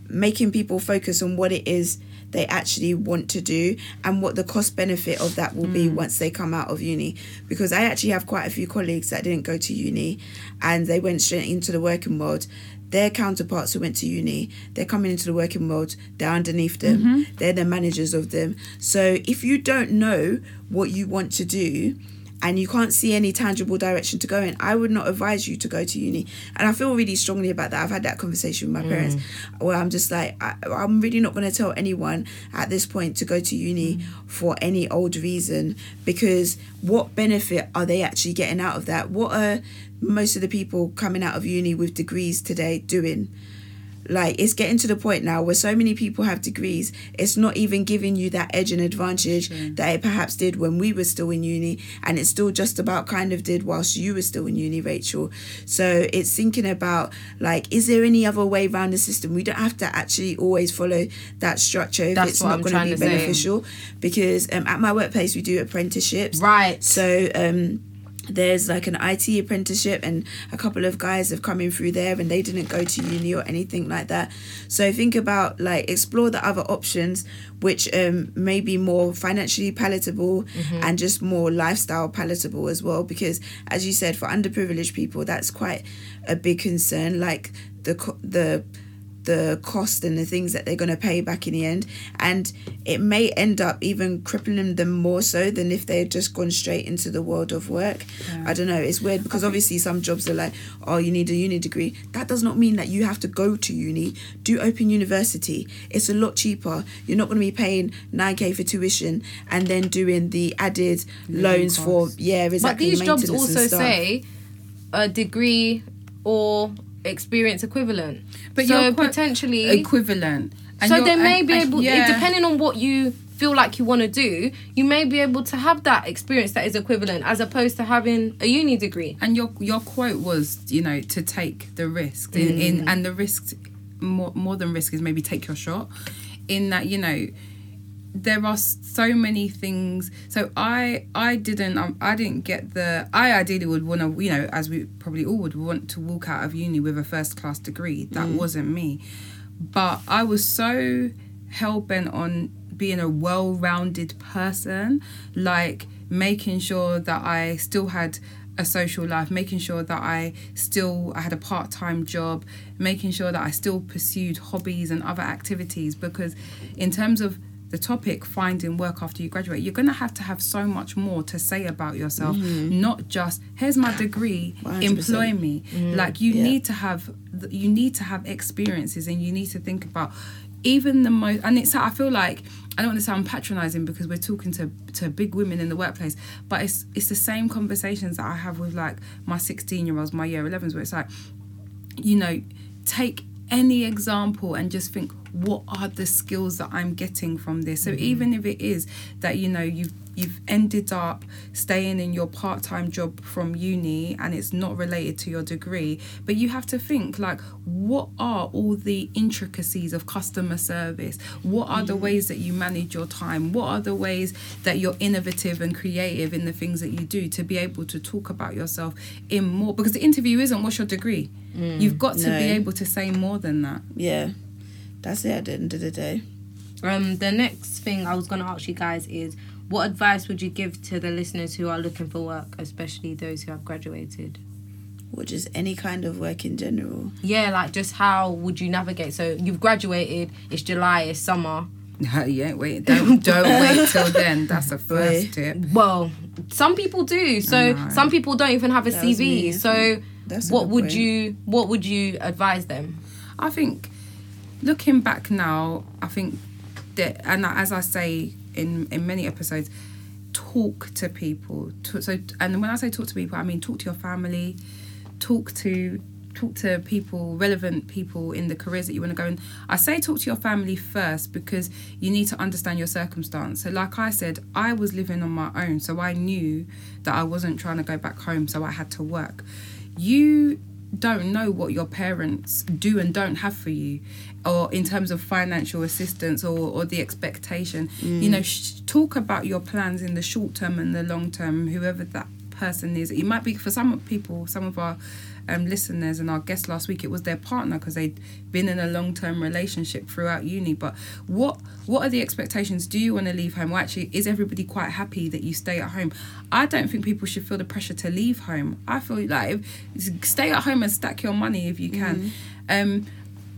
making people focus on what it is they actually want to do and what the cost benefit of that will be mm. once they come out of uni because i actually have quite a few colleagues that didn't go to uni and they went straight into the working world their counterparts who went to uni they're coming into the working world they're underneath them mm-hmm. they're the managers of them. So if you don't know what you want to do and you can't see any tangible direction to go in, I would not advise you to go to uni. And I feel really strongly about that. I've had that conversation with my mm. parents where I'm just like, I, I'm really not going to tell anyone at this point to go to uni mm. for any old reason because what benefit are they actually getting out of that? What are most of the people coming out of uni with degrees today doing? Like it's getting to the point now where so many people have degrees it's not even giving you that edge and advantage that it perhaps did when we were still in uni and it still just about kind of did whilst you were still in uni rachel. So it's thinking about like is there any other way around the system? We don't have to actually always follow that structure if That's it's what not I'm going trying to be say. beneficial. Because um, at my workplace we do apprenticeships. Right. so um there's like an IT apprenticeship and a couple of guys have come in through there and they didn't go to uni or anything like that. So think about like explore the other options which um may be more financially palatable and just more lifestyle palatable as well because as you said for underprivileged people that's quite a big concern like the the the cost and the things that they're going to pay back in the end. And it may end up even crippling them more so than if they had just gone straight into the world of work. I don't know it's weird because obviously some jobs are like oh you need a uni degree. That does not mean that you have to go to uni. Do open university. It's a lot cheaper. You're not going to be paying 9k for tuition and then doing the added loans for yeah exactly But these jobs also say a degree or experience equivalent. But so you're potentially equivalent. And so they may and- be and- able, yeah. depending on what you feel like you want to do, you may be able to have that experience that is equivalent as opposed to having a uni degree. And your your quote was, you know, to take the risk. In, Mm. in and the risk more more than risk is maybe take your shot. In that, you know, there are so many things. So I I didn't um, I didn't get the I ideally would want to you know as we probably all would want to walk out of uni with a first class degree. That wasn't me, but I was so hell bent on being a well rounded person, like making sure that I still had a social life, making sure that I still I had a part time job, making sure that I still pursued hobbies and other activities because in terms of the topic finding work after you graduate you're going to have to have so much more to say about yourself not just here's my degree 100%. employ me like you Yeah. need to have you need to have experiences and you need to think about even the most and it's i feel like i don't want to sound patronizing because we're talking to to big women in the workplace but it's it's the same conversations that i have with like my 16 year olds my year 11s where it's like you know take any example and just think what are the skills that i'm getting from this? So mm-hmm. even if it is that you know you've you've ended up staying in your part-time job from uni and it's not related to your degree but you have to think like what are all the intricacies of customer service? What are the ways that you manage your time? What are the ways that you're innovative and creative in the things that you do to be able to talk about yourself in more because the interview isn't what's your degree? You've got to No. be able to say more than that. Yeah. That's it at the end of the day. Um, the next thing I was going to ask you guys is what advice would you give to the listeners who are looking for work, especially those who have graduated? or just any kind of work in general Yeah, like just how would you navigate? So you've graduated, it's July, it's summer. No, ain't wait. Don't don't wait till then. That's the first Boy. tip. Well, some people do. So some people don't even have a That CV. So That's what would point. you what would you advise them? I think looking back now, I think that, and as I say in in many episodes, talk to people. To, so, and when I say talk to people, I mean talk to your family, talk to talk to people, relevant people in the careers that you want to go in. I say talk to your family first because you need to understand your circumstance. So, like I said, I was living on my own, so I knew that I wasn't trying to go back home, so I had to work. You don't know what your parents do and don't have for you or in terms of financial assistance or, or the expectation. You know mm. sh- talk about your plans in the short term and the long term whoever that person is. It might be for some people some of our um, listeners and our guest last week it was their partner because they'd been in a long-term relationship throughout uni. But what what are the expectations? Do you want to leave home? Or actually is everybody quite happy that you stay at home? I don't think people should feel the pressure to leave home. I feel like if, stay at home and stack your money if you can. Um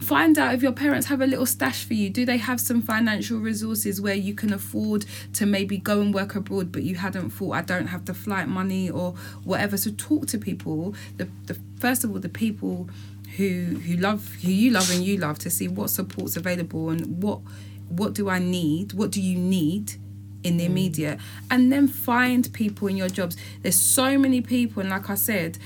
Mm-hmm. find out if your parents have a little stash for you. Do they have some financial resources where you can afford to maybe go and work abroad but you hadn't thought i don't have the flight money or whatever? So talk to people the, the first of all the people who who love who you love and you love to see what support's available and what what do i need? What do you need in the mm. immediate? And then find people in your jobs. There's so many people and like i said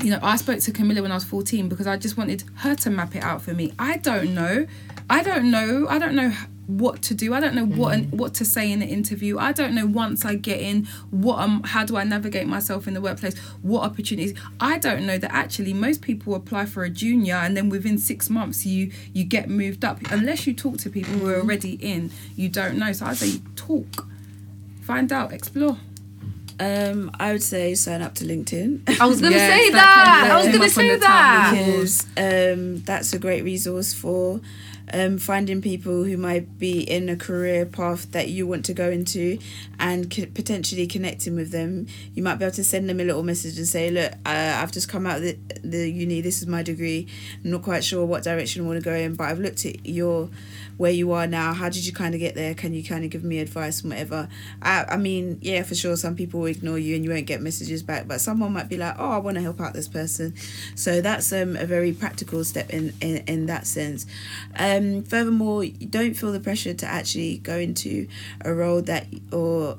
you know, I spoke to Camilla when I was 14 because I just wanted her to map it out for me. I don't know. I don't know. I don't know what to do. I don't know what Mm. what to say in an interview. I don't know once I get in what um how do I navigate myself in the workplace? What opportunities? I don't know that actually most people apply for a junior and then within 6 months you you get moved up unless you talk to people who are Mm. already in. You don't know. So I say talk. Find out, explore. Um, I would say sign up to LinkedIn. I was gonna Yes, say that that. I was gonna them up on say that. because um, that's a great resource for um, finding people who might be in a career path that you want to go into and c- potentially connecting with them. You might be able to send them a little message and say, Look, uh, I've just come out of the, the uni, this is my degree. I'm not quite sure what direction I want to go in, but I've looked at your where you are now. How did you kind of get there? Can you kind of give me advice and whatever? I, I mean yeah for sure some people will ignore you and you won't get messages back but someone might be like oh i want to help out this person. So that's um, a very practical step in, in in that sense. Um Um, furthermore you don't feel the pressure to actually go into a role that or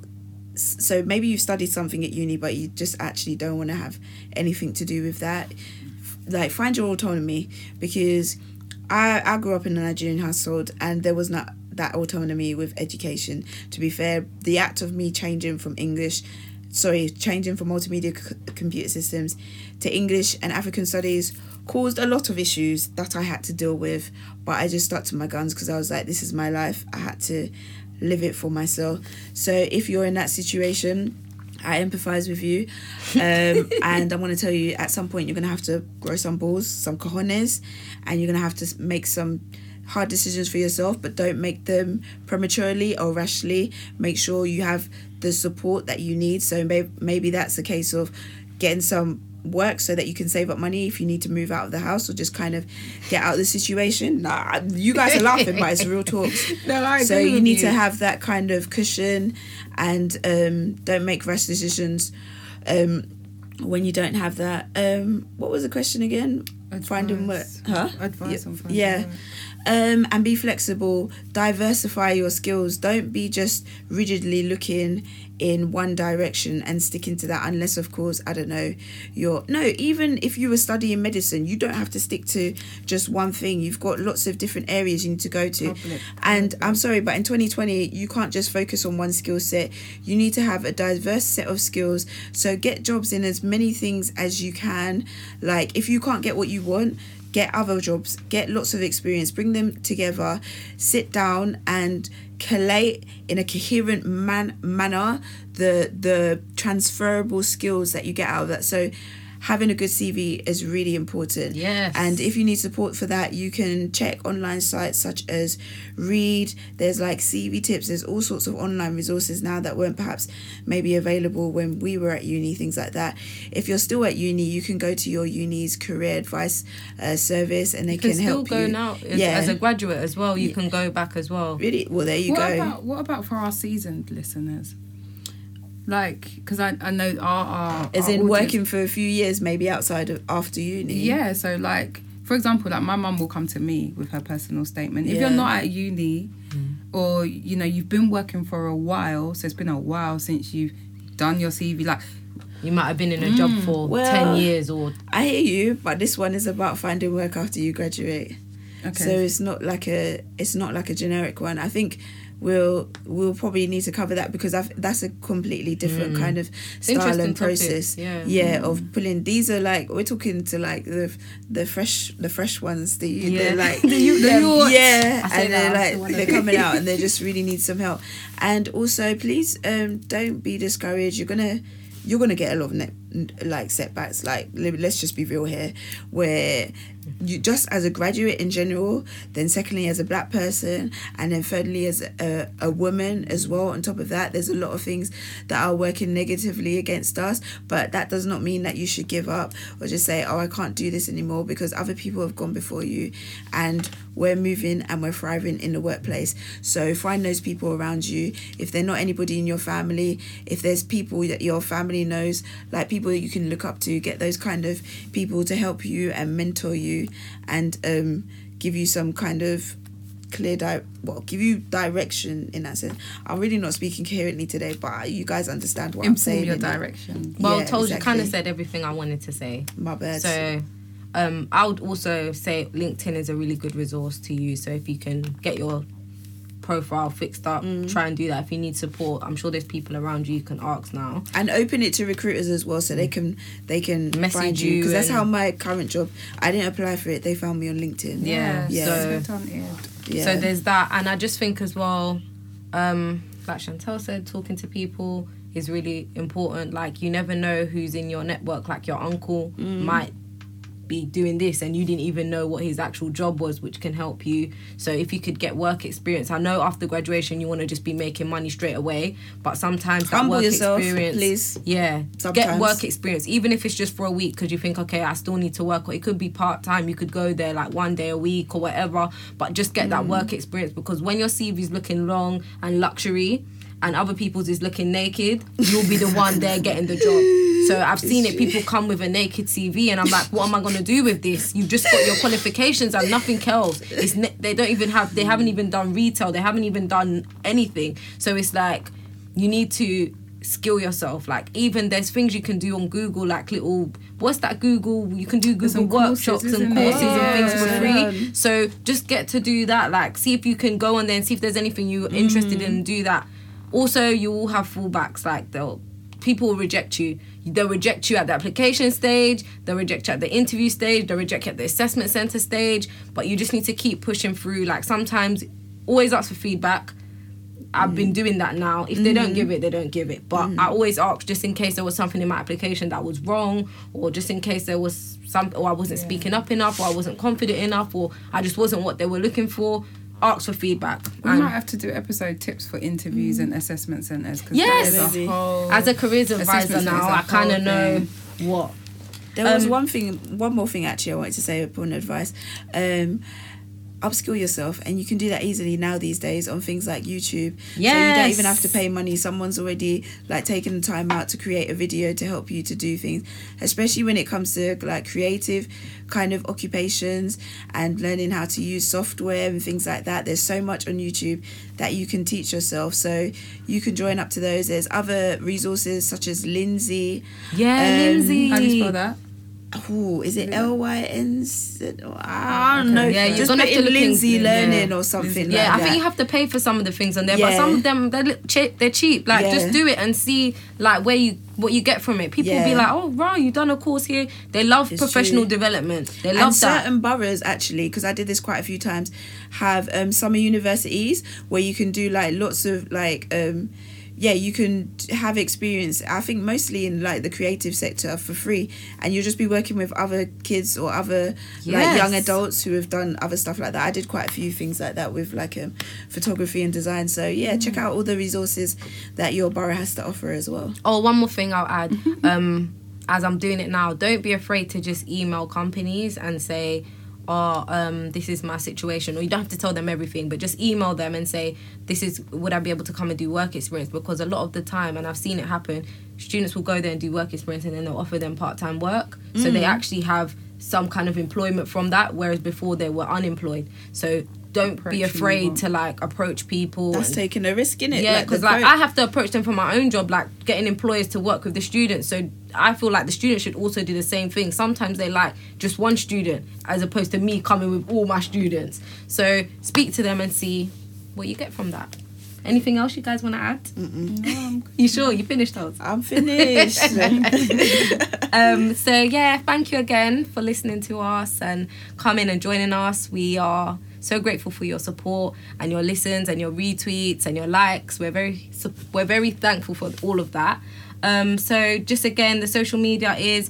so maybe you've studied something at uni but you just actually don't want to have anything to do with that like find your autonomy because I, I grew up in a Nigerian household and there was not that autonomy with education. To be fair, the act of me changing from English, sorry, changing from multimedia c- computer systems to English and African studies caused a lot of issues that I had to deal with. But I just stuck to my guns because I was like, this is my life. I had to live it for myself. So if you're in that situation, I empathize with you. Um, and I want to tell you at some point you're going to have to grow some balls, some cojones, and you're going to have to make some hard decisions for yourself, but don't make them prematurely or rashly. Make sure you have the support that you need. So maybe, maybe that's a case of getting some work so that you can save up money if you need to move out of the house or just kind of get out of the situation. Nah, you guys are laughing, but it's real talks. No, I so agree you need to have that kind of cushion and um, don't make rash decisions um, when you don't have that. Um, what was the question again? Finding work, huh? Advice Yeah, on finding yeah. work. Um, and be flexible. Diversify your skills. Don't be just rigidly looking in one direction and sticking to that. Unless, of course, I don't know. You're no. Even if you were studying medicine, you don't have to stick to just one thing. You've got lots of different areas you need to go to. Public, And I'm sorry, but in 2020, you can't just focus on one skill set. You need to have a diverse set of skills. So get jobs in as many things as you can. Like if you can't get what you want, get other jobs, get lots of experience, bring them together, sit down and collate in a coherent man- manner the the transferable skills that you get out of that. So having a good CV is really important. Yes. And if you need support for that, you can check online sites such as Reed. There's like CV tips. There's all sorts of online resources now that weren't perhaps maybe available when we were at uni, things like that. If you're still at uni, you can go to your uni's career advice uh, service and they You can, can, still help go you. now as, yeah. as a graduate as well. You can go back as well. really? Well, there you what go. about what about for our seasoned listeners? Like, because I, I know our, our As our in audience- working for a few years, maybe outside of after uni. Yeah, so like for example, like my mum will come to me with her personal statement. If Yeah. you're not at uni, mm. or you know you've been working for a while, so it's been a while since you've done your CV. Like, You might have been in a job mm. for Well- ten years or I hear you, but this one is about finding work after you graduate. okay, So it's not like a it's not like a generic one. I think we'll we'll probably need to cover that because I've, that's a completely different kind of style and topic, process. yeah. yeah, of pulling. These are like we're talking to like the the fresh the fresh ones. The Yeah. they're like The the yeah, and they're like of they're coming out and they just really need some help. And also, please um don't be discouraged. You're gonna you're gonna get a lot of like setbacks. Like let's just be real here, where you just as a graduate in general, then secondly as a black person, and then thirdly as a, a woman as well. On top of that, there's a lot of things that are working negatively against us. But that does not mean that you should give up or just say, "Oh, I can't do this anymore," because other people have gone before you, and we're moving and we're thriving in the workplace. So find those people around you. If they're not anybody in your family, if there's people that your family knows, like people that you can look up to, get those kind of people to help you and mentor you and um, give you some kind of clear di- well give you direction in that sense. I'm really not speaking coherently today, but you guys understand what I'm saying. your direction. Well, Yeah, told you, kind of said everything I wanted to say. My bad. So, um, I would also say LinkedIn is a really good resource to use. So if you can get your profile fixed up, Mm. try and do that. If you need support, I'm sure there's people around you you can ask now. and open it to recruiters as well, so they can they can Message find you you because that's how my current job. I didn't apply for it; they found me on LinkedIn. Yeah, Yeah. so- so yeah. So there's that, and I just think as well, um, like Chantelle said, talking to people is really important. Like you never know who's in your network. Like your uncle might be doing this, and you didn't even know what his actual job was, which can help you. So if you could get work experience, I know after graduation you want to just be making money straight away, but sometimes that Humble work yourself, experience, please. yeah, get work experience, even if it's just for a week, because you think, okay, I still need to work, or it could be part time. You could go there like one day a week or whatever, but just get Mm. that work experience because when your cv is looking long and luxury, and other people's is looking naked, you'll be the one there getting the job. So I've seen it. People come with a naked CV, and I'm like, what am I gonna do with this? You've just got your qualifications and nothing else. It's ne- they don't even have. They haven't even done retail. They haven't even done anything. So it's like you need to skill yourself like even there's things you can do on google like little what's that google you can do google some courses, workshops and isn't it? courses and things for Yeah. free so just get to do that like see if you can go on there and see if there's anything you're interested mm. in and do that also you will have fallbacks like they'll people will reject you. They'll reject you at the application stage they'll reject you at the interview stage they'll reject you at the assessment center stage but you just need to keep pushing through. Like sometimes always ask for feedback. I've been mm. doing that now. If they don't mm. give it, they don't give it. But mm. I always ask just in case there was something in my application that was wrong, or just in case there was some, or I wasn't speaking up enough, or I wasn't confident enough, or I just wasn't what they were looking for. Ask for feedback. We And might have to do episode tips for interviews and assessment centres because Yes. that is Maybe. a whole. as a careers Assessment advisor now, is a I kind of know what. There was Um, one thing, one more thing actually I wanted to say upon advice. Um, upskill yourself, and you can do that easily now these days on things like YouTube. Yeah. So you don't even have to pay money. Someone's already like taking the time out to create a video to help you to do things, especially when it comes to like creative kind of occupations and learning how to use software and things like that. There's so much on YouTube that you can teach yourself. So you can join up to those. There's other resources such as Lindsay. Yeah, Um, Lindsay. How do you spell that? Oh, is it L Y N Z? I don't Okay. know. Yeah, you're just gonna have to in look in- Lindsay yeah. Learning or something Yeah, like I that. think you have to pay for some of the things on there, but some of them they're cheap. They're cheap. Like Yeah. just do it and see like where you what you get from it. People will be like, "Oh, wow, you done a course here." They love It's professional true. development. They and love that. certain boroughs actually, because I did this quite a few times, have um, summer universities where you can do like lots of like um, yeah, you can have experience. I think mostly in like the creative sector for free, and you'll just be working with other kids or other like young adults who have done other stuff like that. I did quite a few things like that with like um, photography and design. So yeah, check out all the resources that your borough has to offer as well. Oh, one more thing I'll add. um, as I'm doing it now, don't be afraid to just email companies and say, "Oh, um, this is my situation." Or you don't have to tell them everything, but just email them and say, "This is would I be able to come and do work experience?" Because a lot of the time, and I've seen it happen, students will go there and do work experience, and then they'll offer them part time work, so they actually have some kind of employment from that, whereas before they were unemployed. So don't Approach be afraid to like approach people. That's and- taking a risk in it. yeah, because like, quote. I have to approach them for my own job, like getting employers to work with the students. So I feel like the students should also do the same thing. Sometimes they like just one student as opposed to me coming with all my students. So speak to them and see what you get from that. Anything else you guys want to add? No, You sure you finished those? I'm finished. Um, so yeah, thank you again for listening to us and coming and joining us. We are so grateful for your support and your listens and your retweets and your likes. We're very we're very thankful for all of that. Um, so just again, the social media is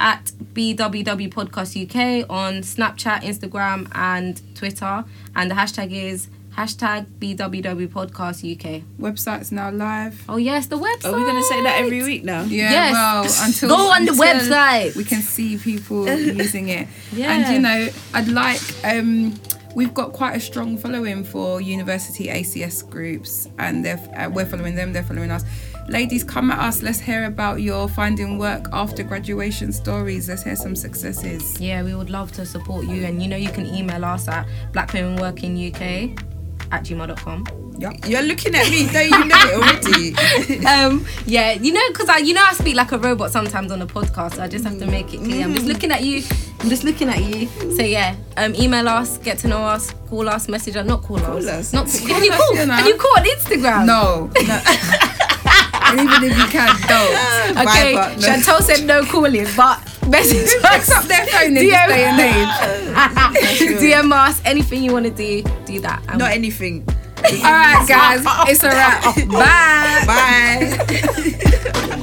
at BWW Podcast UK on Snapchat, Instagram, and Twitter, and the hashtag is hashtag BWW Podcast UK. Website's now live. Oh yes, the website. Are we going to say that every week now? Yeah, Yes. well, until Go on the website. we can see people using it. Yeah. And you know, I'd like um we've got quite a strong following for university ACS groups and they're uh, we're following them, they're following us. ladies, come at us. Let's hear about your finding work after graduation stories. Let's hear some successes. Yeah, we would love to support you. And you know, you can email us at blackwomenworkinguk at gmail.com. You're looking at me, don't you know it already? um, yeah, you know, because I, you know, I speak like a robot sometimes on the podcast. So I just have to make it clear. I'm just looking at you. I'm just looking at you. So yeah, um, email us, get to know us, call us, message us, not call, us. us. Not can you call? You know. Can you call on Instagram? No. no. and even if you can, don't. Okay, Viber, no. Chantelle said no calling, but message Picks us. up their phone in this DM. day and age. DM us anything you want to do. Do that. And Not anything. All right, guys, it's a wrap. Bye. Bye.